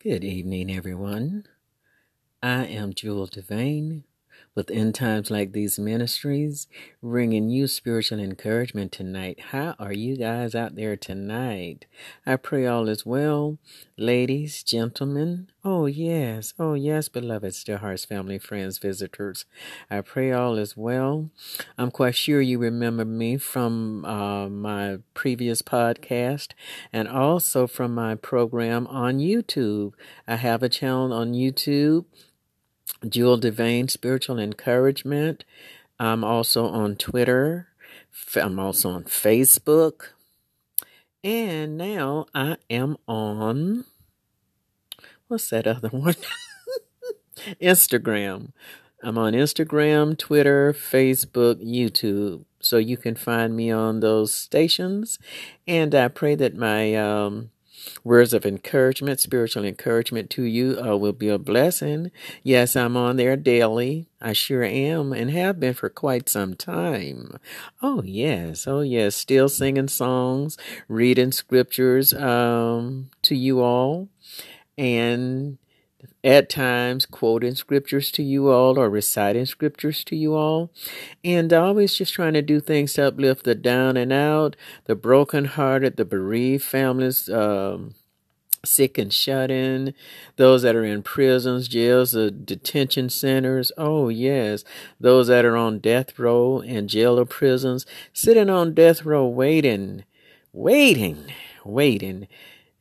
Good evening, everyone. I am Jewel Devane with End Times Like These Ministries, bringing you spiritual encouragement tonight. How are you guys out there tonight? I pray all is well. Ladies, gentlemen, oh yes, oh yes, beloved Still Hearts family, friends, visitors. I pray all is well. I'm quite sure you remember me from uh, my previous podcast and also from my program on YouTube. I have a channel on YouTube Jewel Devane Spiritual Encouragement. I'm also on Twitter. I'm also on Facebook. And now I am on, what's that other one? Instagram. I'm on Instagram, Twitter, Facebook, YouTube. So you can find me on those stations. And I pray that my um, Words of encouragement, spiritual encouragement to you uh, will be a blessing. Yes, I'm on there daily. I sure am and have been for quite some time. Oh, yes. Oh, yes. Still singing songs, reading scriptures um, to you all. And at times quoting scriptures to you all or reciting scriptures to you all. And always just trying to do things to uplift the down and out, the brokenhearted, the bereaved families, um, sick and shut in, those that are in prisons, jails, the detention centers. Oh, yes. Those that are on death row in jail or prisons, sitting on death row waiting, waiting, waiting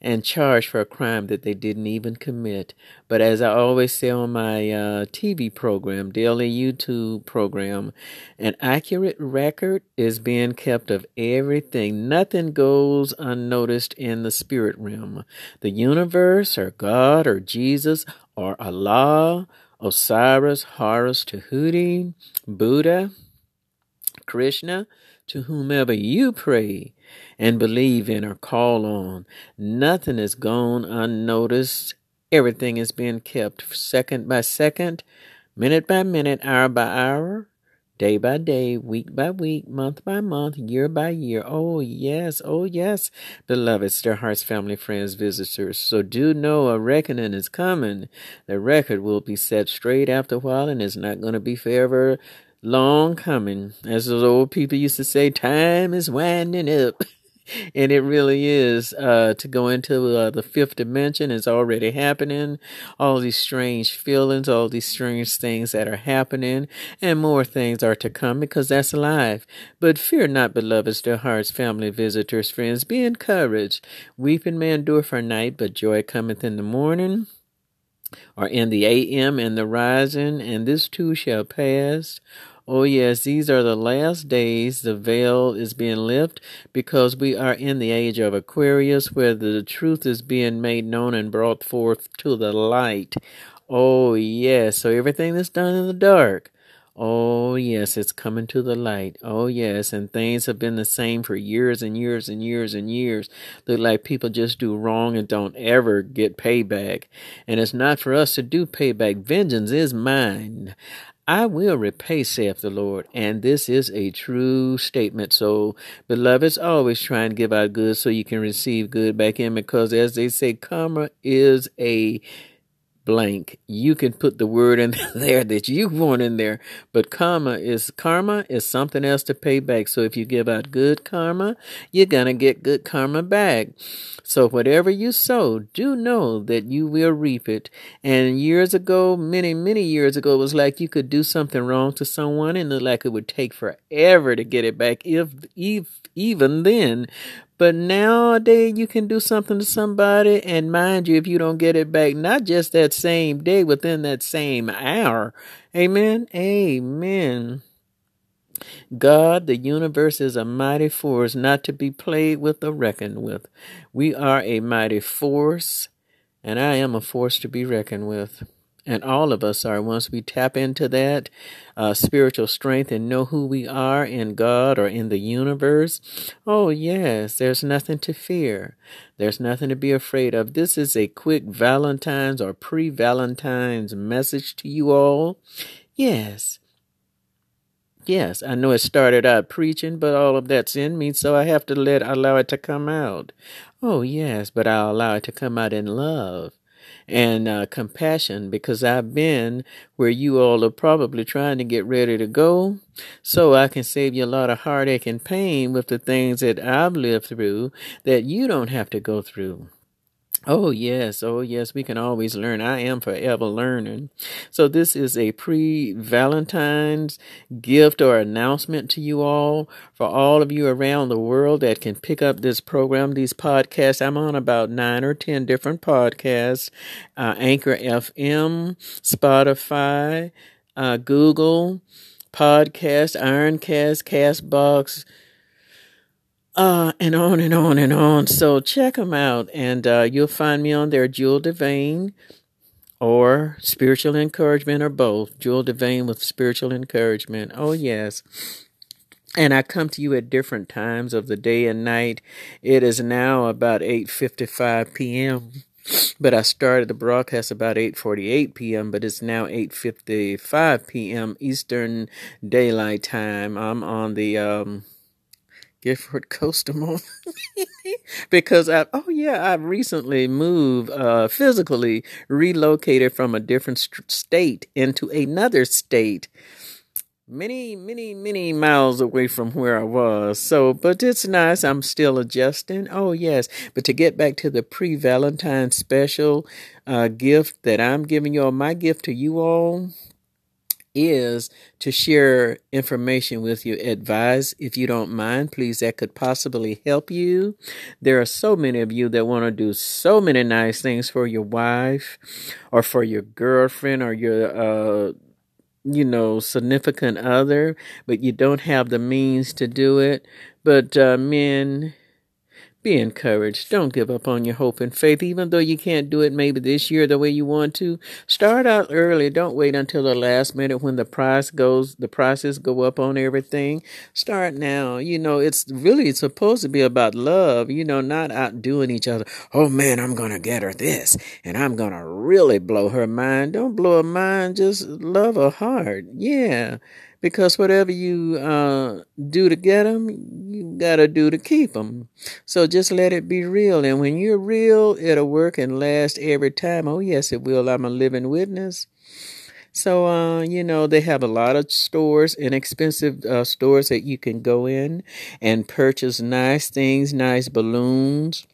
and charged for a crime that they didn't even commit. But as I always say on my uh, TV program, daily YouTube program, an accurate record is being kept of everything. Nothing goes unnoticed in the spirit realm. The universe, or God, or Jesus, or Allah, Osiris, Horus, Tahuti, Buddha, Krishna, to whomever you pray and believe in or call on. Nothing is gone unnoticed. Everything is being kept second by second, minute by minute, hour by hour, day by day, week by week, month by month, year by year. Oh, yes, oh, yes, beloved Still Hearts family, friends, visitors. So do know a reckoning is coming. The record will be set straight after a while, and it's not going to be forever long coming. As those old people used to say, time is winding up. and it really is uh, to go into uh, the fifth dimension is already happening. All these strange feelings all these strange things that are happening and more things are to come because that's life. But fear not beloveds dear hearts family visitors friends be encouraged. Weeping may endure for a night but joy cometh in the morning or in the AM and the rising, and this too shall pass. Oh, yes, these are the last days. The veil is being lifted because we are in the age of Aquarius where the truth is being made known and brought forth to the light. Oh, yes. So everything that's done in the dark. Oh, yes, it's coming to the light. Oh, yes, and things have been the same for years and years and years and years. Look like people just do wrong and don't ever get payback. And it's not for us to do payback. Vengeance is mine. I will repay, saith the Lord. And this is a true statement. So, beloveds, always try and give out good so you can receive good back in because, as they say, karma is a blank. You can put the word in there that you want in there, but karma is karma is something else to pay back. So if you give out good karma, you're gonna get good karma back. So whatever you sow, do know that you will reap it. And years ago, many many years ago, it was like you could do something wrong to someone, and it like it would take forever to get it back. If if even then, but nowadays, you can do something to somebody, and mind you, if you don't get it back, not just that same day, within that same hour. Amen. Amen. God, the universe is a mighty force not to be played with or reckoned with. We are a mighty force, and I am a force to be reckoned with. And all of us are once we tap into that uh, spiritual strength and know who we are in God or in the universe. Oh, yes, there's nothing to fear. There's nothing to be afraid of. This is a quick Valentine's or pre Valentine's message to you all. Yes. Yes, I know it started out preaching, but all of that's in me, so I have to let allow it to come out. Oh yes, but I'll allow it to come out in love and uh, compassion because I've been where you all are probably trying to get ready to go. So I can save you a lot of heartache and pain with the things that I've lived through that you don't have to go through. Oh, yes. Oh, yes. We can always learn. I am forever learning. So, this is a pre Valentine's gift or announcement to you all for all of you around the world that can pick up this program, these podcasts. I'm on about nine or 10 different podcasts uh, Anchor FM, Spotify, uh, Google, Podcast, Ironcast, Castbox uh, and on and on and on. So check them out, and uh, you'll find me on there, Jewel Devane, or Spiritual Encouragement, or both. Jewel Devane with Spiritual Encouragement. Oh, yes. And I come to you at different times of the day and night. It is now about 8.55 p.m., but I started the broadcast about 8:48 p.m. but it's now 8:55 p.m. Eastern Daylight Time. I'm on the um Gifford Coastal because I oh yeah I've recently moved uh, physically relocated from a different st- state into another state many many many miles away from where I was. So but it's nice I'm still adjusting. Oh yes. But to get back to the pre-valentine special uh, gift that I'm giving you all my gift to you all is to share information with you, advise if you don't mind, please. That could possibly help you. There are so many of you that want to do so many nice things for your wife or for your girlfriend or your, uh, you know, significant other, but you don't have the means to do it. But uh, men, be encouraged. Don't give up on your hope and faith, even though you can't do it maybe this year the way you want to. Start out early. Don't wait until the last minute when the price goes, the prices go up on everything. Start now. You know, it's really supposed to be about love, you know, not outdoing each other. Oh man, I'm going to get her this and I'm going to really blow her mind. Don't blow her mind. Just love her heart. Yeah because whatever you uh, do to get them, you gotta do to keep them. So just let it be real, and when you're real, it'll work and last every time. Oh yes, it will. I'm a living witness. So, uh, you know, they have a lot of stores, inexpensive uh, stores that you can go in and purchase nice things, nice balloons,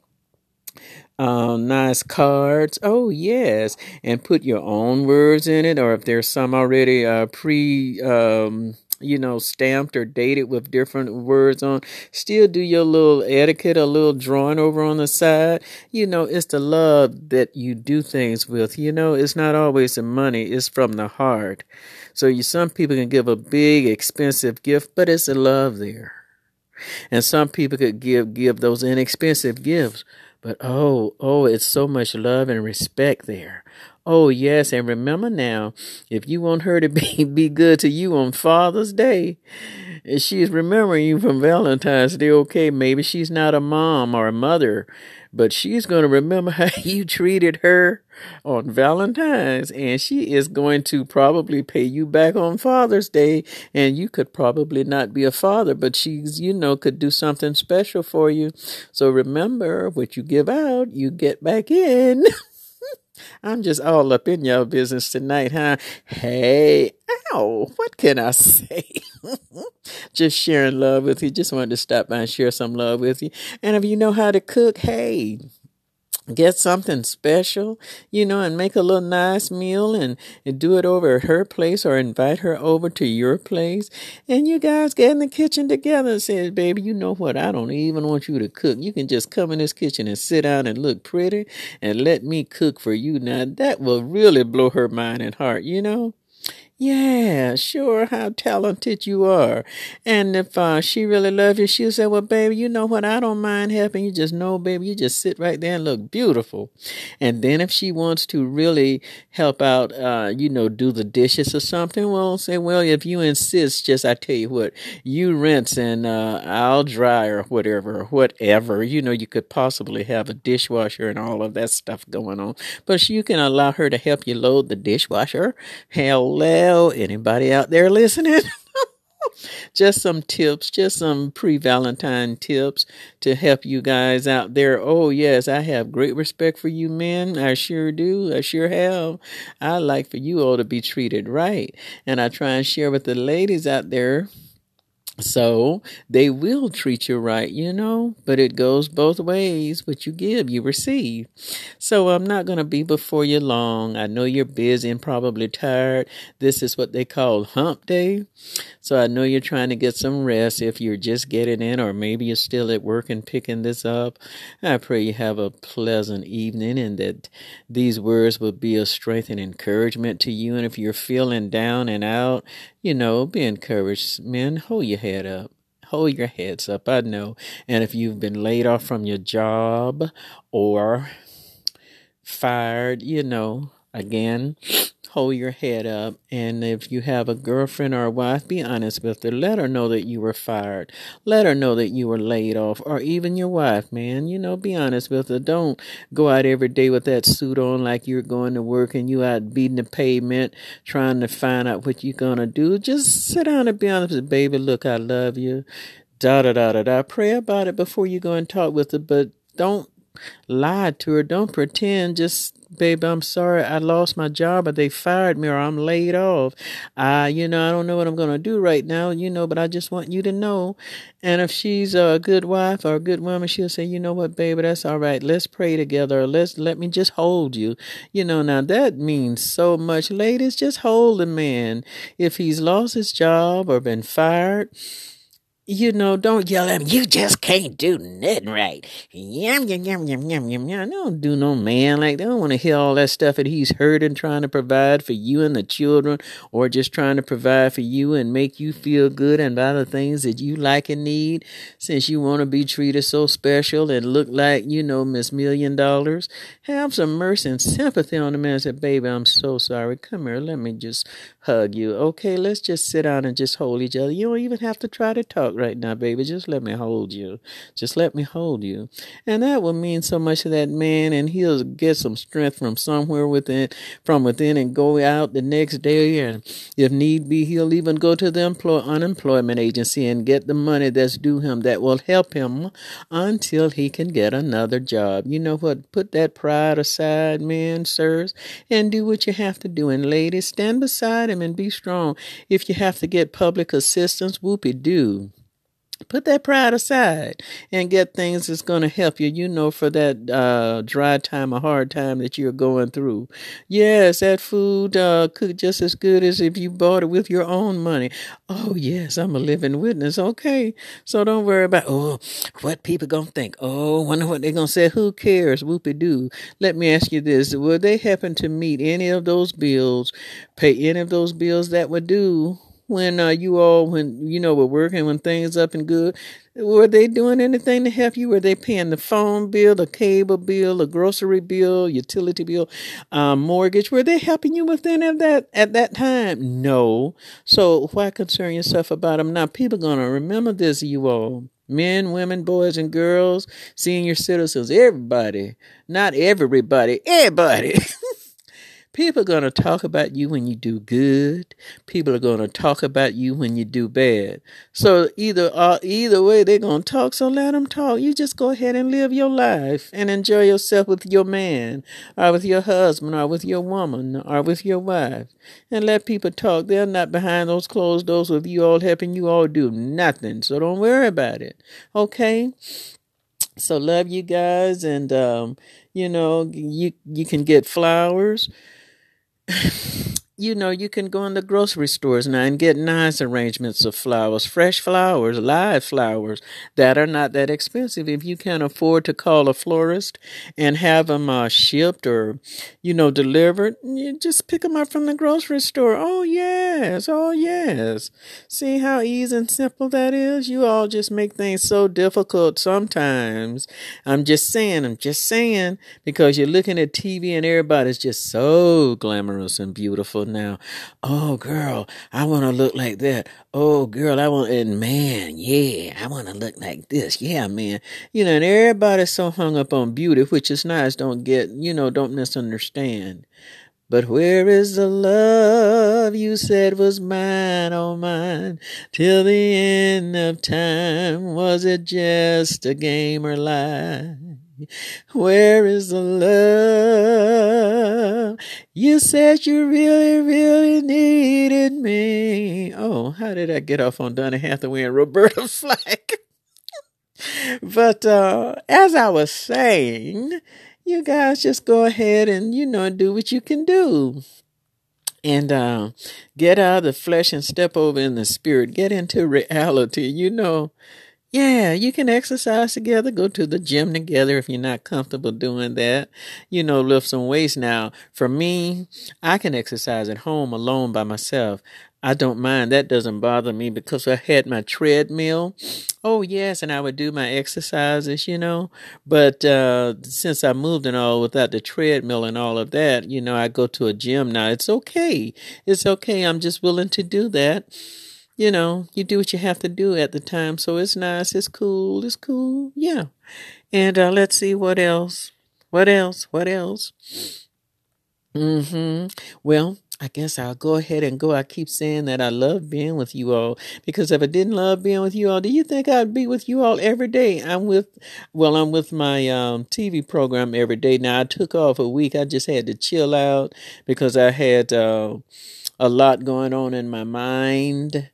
uh, nice cards. Oh, yes. And put your own words in it, or if there's some already uh, pre. Um, you know, stamped or dated with different words on. Still do your little etiquette, a little drawing over on the side. You know, it's the love that you do things with. You know, it's not always the money, it's from the heart. So you some people can give a big expensive gift, but it's the love there. And some people could give give those inexpensive gifts, but oh, oh, it's so much love and respect there. Oh, yes. And remember now, if you want her to be, be good to you on Father's Day, she's remembering you from Valentine's Day, okay, maybe she's not a mom or a mother, but she's going to remember how you treated her on Valentine's, and she is going to probably pay you back on Father's Day. And you could probably not be a father, but she's, you know, could do something special for you. So remember, what you give out, you get back in. I'm just all up in your business tonight, huh? Hey, ow, what can I say? just sharing love with you. Just wanted to stop by and share some love with you. And if you know how to cook, hey, get something special, you know, and make a little nice meal and, and, do it over at her place or invite her over to your place. And you guys get in the kitchen together and say, baby, you know what? I don't even want you to cook. You can just come in this kitchen and sit down and look pretty and let me cook for you. Now that will really blow her mind and heart, you know? Yeah, sure, how talented you are. And if uh, she really loves you, she'll say, Well, baby, you know what? I don't mind helping you. Just know, baby, you just sit right there and look beautiful. And then if she wants to really help out, uh, you know, do the dishes or something, well, say, Well, if you insist, just I tell you what, you rinse and uh, I'll dry or whatever, or whatever. You know, you could possibly have a dishwasher and all of that stuff going on. But you can allow her to help you load the dishwasher. Hell, Hello, anybody out there listening? just some tips, just some pre Valentine tips to help you guys out there. Oh, yes, I have great respect for you men. I sure do. I sure have. I like for you all to be treated right. And I try and share with the ladies out there so they will treat you right, you know, but it goes both ways. What you give, you receive. So I'm not going to be before you long. I know you're busy and probably tired. This is what they call hump day. So I know you're trying to get some rest if you're just getting in, or maybe you're still at work and picking this up. I pray you have a pleasant evening and that these words will be a strength and encouragement to you. And if you're feeling down and out, you know, be encouraged. Men, hold your head up. Hold your heads up. I know. And if you've been laid off from your job or fired, you know, again, hold your head up. And if you have a girlfriend or a wife, be honest with her. Let her know that you were fired. Let her know that you were laid off. Or even your wife, man. You know, be honest with her. Don't go out every day with that suit on like you're going to work and you out beating the pavement trying to find out what you're going to do. Just sit down and be honest with her. baby. Look, I love you. Da da da da da. Pray about it before you go and talk with her, but don't lie to her. Don't pretend. Just, baby, I'm sorry. I lost my job or they fired me or I'm laid off. I, you know, I don't know what I'm going to do right now, you know, but I just want you to know. And if she's a good wife or a good woman, she'll say, you know what, baby, that's all right. Let's pray together. Let's, let me just hold you. You know, now that means so much. Ladies, just hold the man. If he's lost his job or been fired, you know, don't yell at him. You just can't do nothing right. Yum, yum, yum, yum, yum, yum, yum. Don't do no man like. I don't want to hear all that stuff that he's hurting, trying to provide for you and the children, or just trying to provide for you and make you feel good and buy the things that you like and need since you want to be treated so special and look like, you know, Miss Million Dollars. Have some mercy and sympathy on the man and say, baby, I'm so sorry. Come here. Let me just hug you. Okay, let's just sit down and just hold each other. You don't even have to try to talk right now, baby. Just let me hold you. Just let me hold you. And that will mean so much to that man, and he'll get some strength from somewhere within, from within, and go out the next day. And if need be, he'll even go to the employ, unemployment agency and get the money that's due him that will help him until he can get another job. You know what? Put that pride aside, men, sirs, and do what you have to do. And ladies, stand beside him and be strong. If you have to get public assistance, whoopee doo put that pride aside and get things that's going to help you you know for that uh, dry time or hard time that you're going through. Yes that food uh, cooked just as good as if you bought it with your own money. Oh yes i'm a living witness. Okay so don't worry about oh what people gonna think. Oh wonder what they're gonna say. Who cares? Whoopie doo let me ask you this. Would they happen to meet any of those bills pay any of those bills that were due when uh, you all, when you know, were working when things up and good? Were they doing anything to help you? Were they paying the phone bill, the cable bill, the grocery bill, utility bill, um, mortgage? Were they helping you with any of that at that time? No. So why concern yourself about them? Now, people gonna remember this, you all men, women, boys, and girls, senior citizens, everybody, not everybody, everybody. People are going to talk about you when you do good. People are going to talk about you when you do bad. So either uh, either way, they're going to talk. So let them talk. You just go ahead and live your life and enjoy yourself with your man, or with your husband, or with your woman, or with your wife, and let people talk. They're not behind those closed doors with you all helping you all do nothing. So don't worry about it. Okay. So love you guys, and um, you know you you can get flowers you know, you can go in the grocery stores now and get nice arrangements of flowers, fresh flowers, live flowers that are not that expensive. If you can't afford to call a florist and have them uh, shipped or, you know, delivered, you just pick them up from the grocery store. Oh, yes. Oh, yes. See how easy and simple that is? You all just make things so difficult sometimes. I'm just saying, I'm just saying, because you're looking at TV and everybody's just so glamorous and beautiful now. Oh, girl, I want to look like that. Oh, girl, I want, and man, yeah, I want to look like this. Yeah, man. You know, and everybody's so hung up on beauty, which is nice. Don't get, you know, don't misunderstand. But where is the love you said was mine, oh mine, till the end of time? Was it just a game or lie? Where is the love? You said you really, really needed me. Oh, how did I get off on Donny Hathaway and Roberta Flack? but uh, as I was saying, you guys just go ahead and, you know, do what you can do. And uh, get out of the flesh and step over in the spirit. Get into reality. You know, yeah, you can exercise together, go to the gym together if you're not comfortable doing that. You know, lift some weights now. For me, I can exercise at home alone by myself. I don't mind. That doesn't bother me because I had my treadmill. Oh, yes, and I would do my exercises, you know. But uh, since I moved and all without the treadmill and all of that, you know, I go to a gym now. It's okay. It's okay. I'm just willing to do that you know, you do what you have to do at the time. So it's nice, it's cool, it's cool. Yeah. And uh, let's see what else. What else? What else? Mm-hmm. Well, I guess I'll go ahead and go. I keep saying that I love being with you all because if I didn't love being with you all, do you think I'd be with you all every day? I'm with, well, I'm with my um, TV program every day. Now I took off a week. I just had to chill out because I had uh, a lot going on in my mind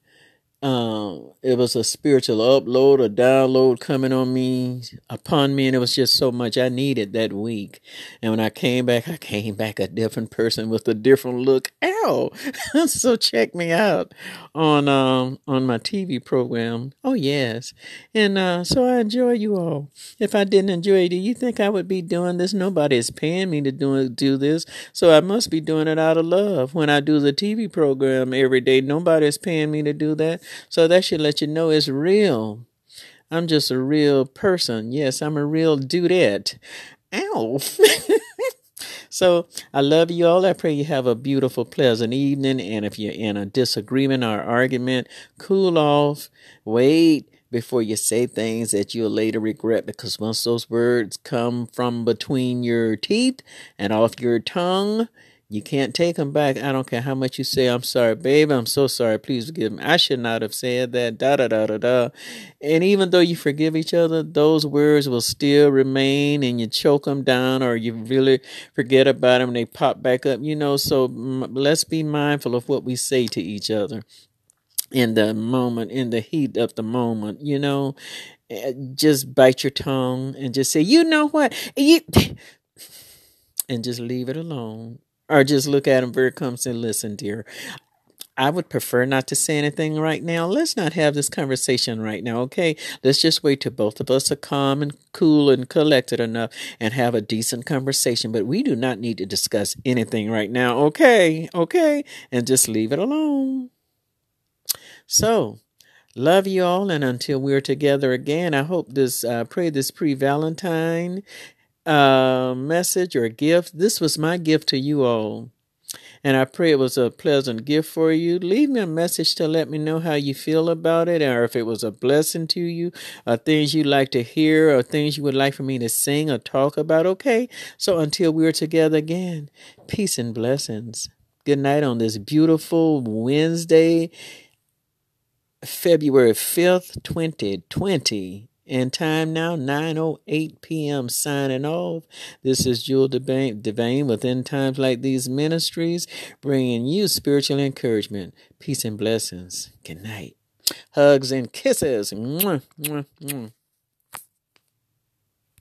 um, it was a spiritual upload or download coming on me, upon me, and it was just so much I needed that week. And when I came back, I came back a different person with a different look. Ow! so check me out on um on my TV program. Oh yes, and uh, so I enjoy you all. If I didn't enjoy it, do you think I would be doing this? Nobody is paying me to do do this, so I must be doing it out of love. When I do the TV program every day, nobody is paying me to do that. So that should let you know it's real. I'm just a real person. Yes, I'm a real dudette. Ow. so I love you all. I pray you have a beautiful, pleasant evening. And if you're in a disagreement or argument, cool off, wait before you say things that you'll later regret because once those words come from between your teeth and off your tongue, you can't take them back. I don't care how much you say, I'm sorry, babe. I'm so sorry. Please forgive me. I should not have said that. Da da da da da. And even though you forgive each other, those words will still remain and you choke them down or you really forget about them and they pop back up, you know. So let's be mindful of what we say to each other in the moment, in the heat of the moment, you know. Eh, just bite your tongue and just say, you know what? You. And just leave it alone or just look at him very comes and listen, dear. I would prefer not to say anything right now. Let's not have this conversation right now, okay? Let's just wait till both of us are calm and cool and collected enough and have a decent conversation. But we do not need to discuss anything right now, okay? Okay? And just leave it alone. So, love you all, and until we're together again, I hope this, uh, pray this pre Valentine uh, message or a gift. This was my gift to you all. And I pray it was a pleasant gift for you. Leave me a message to let me know how you feel about it, or if it was a blessing to you, or things you'd like to hear, or things you would like for me to sing or talk about. Okay? So until we're together again, peace and blessings. Good night on this beautiful Wednesday, February 5th, 2020. And time now, 9.08 p.m. signing off. This is Jewel Devane with End Times Like These Ministries, bringing you spiritual encouragement, peace and blessings. Good night. Hugs and kisses. Mwah, mwah, mwah.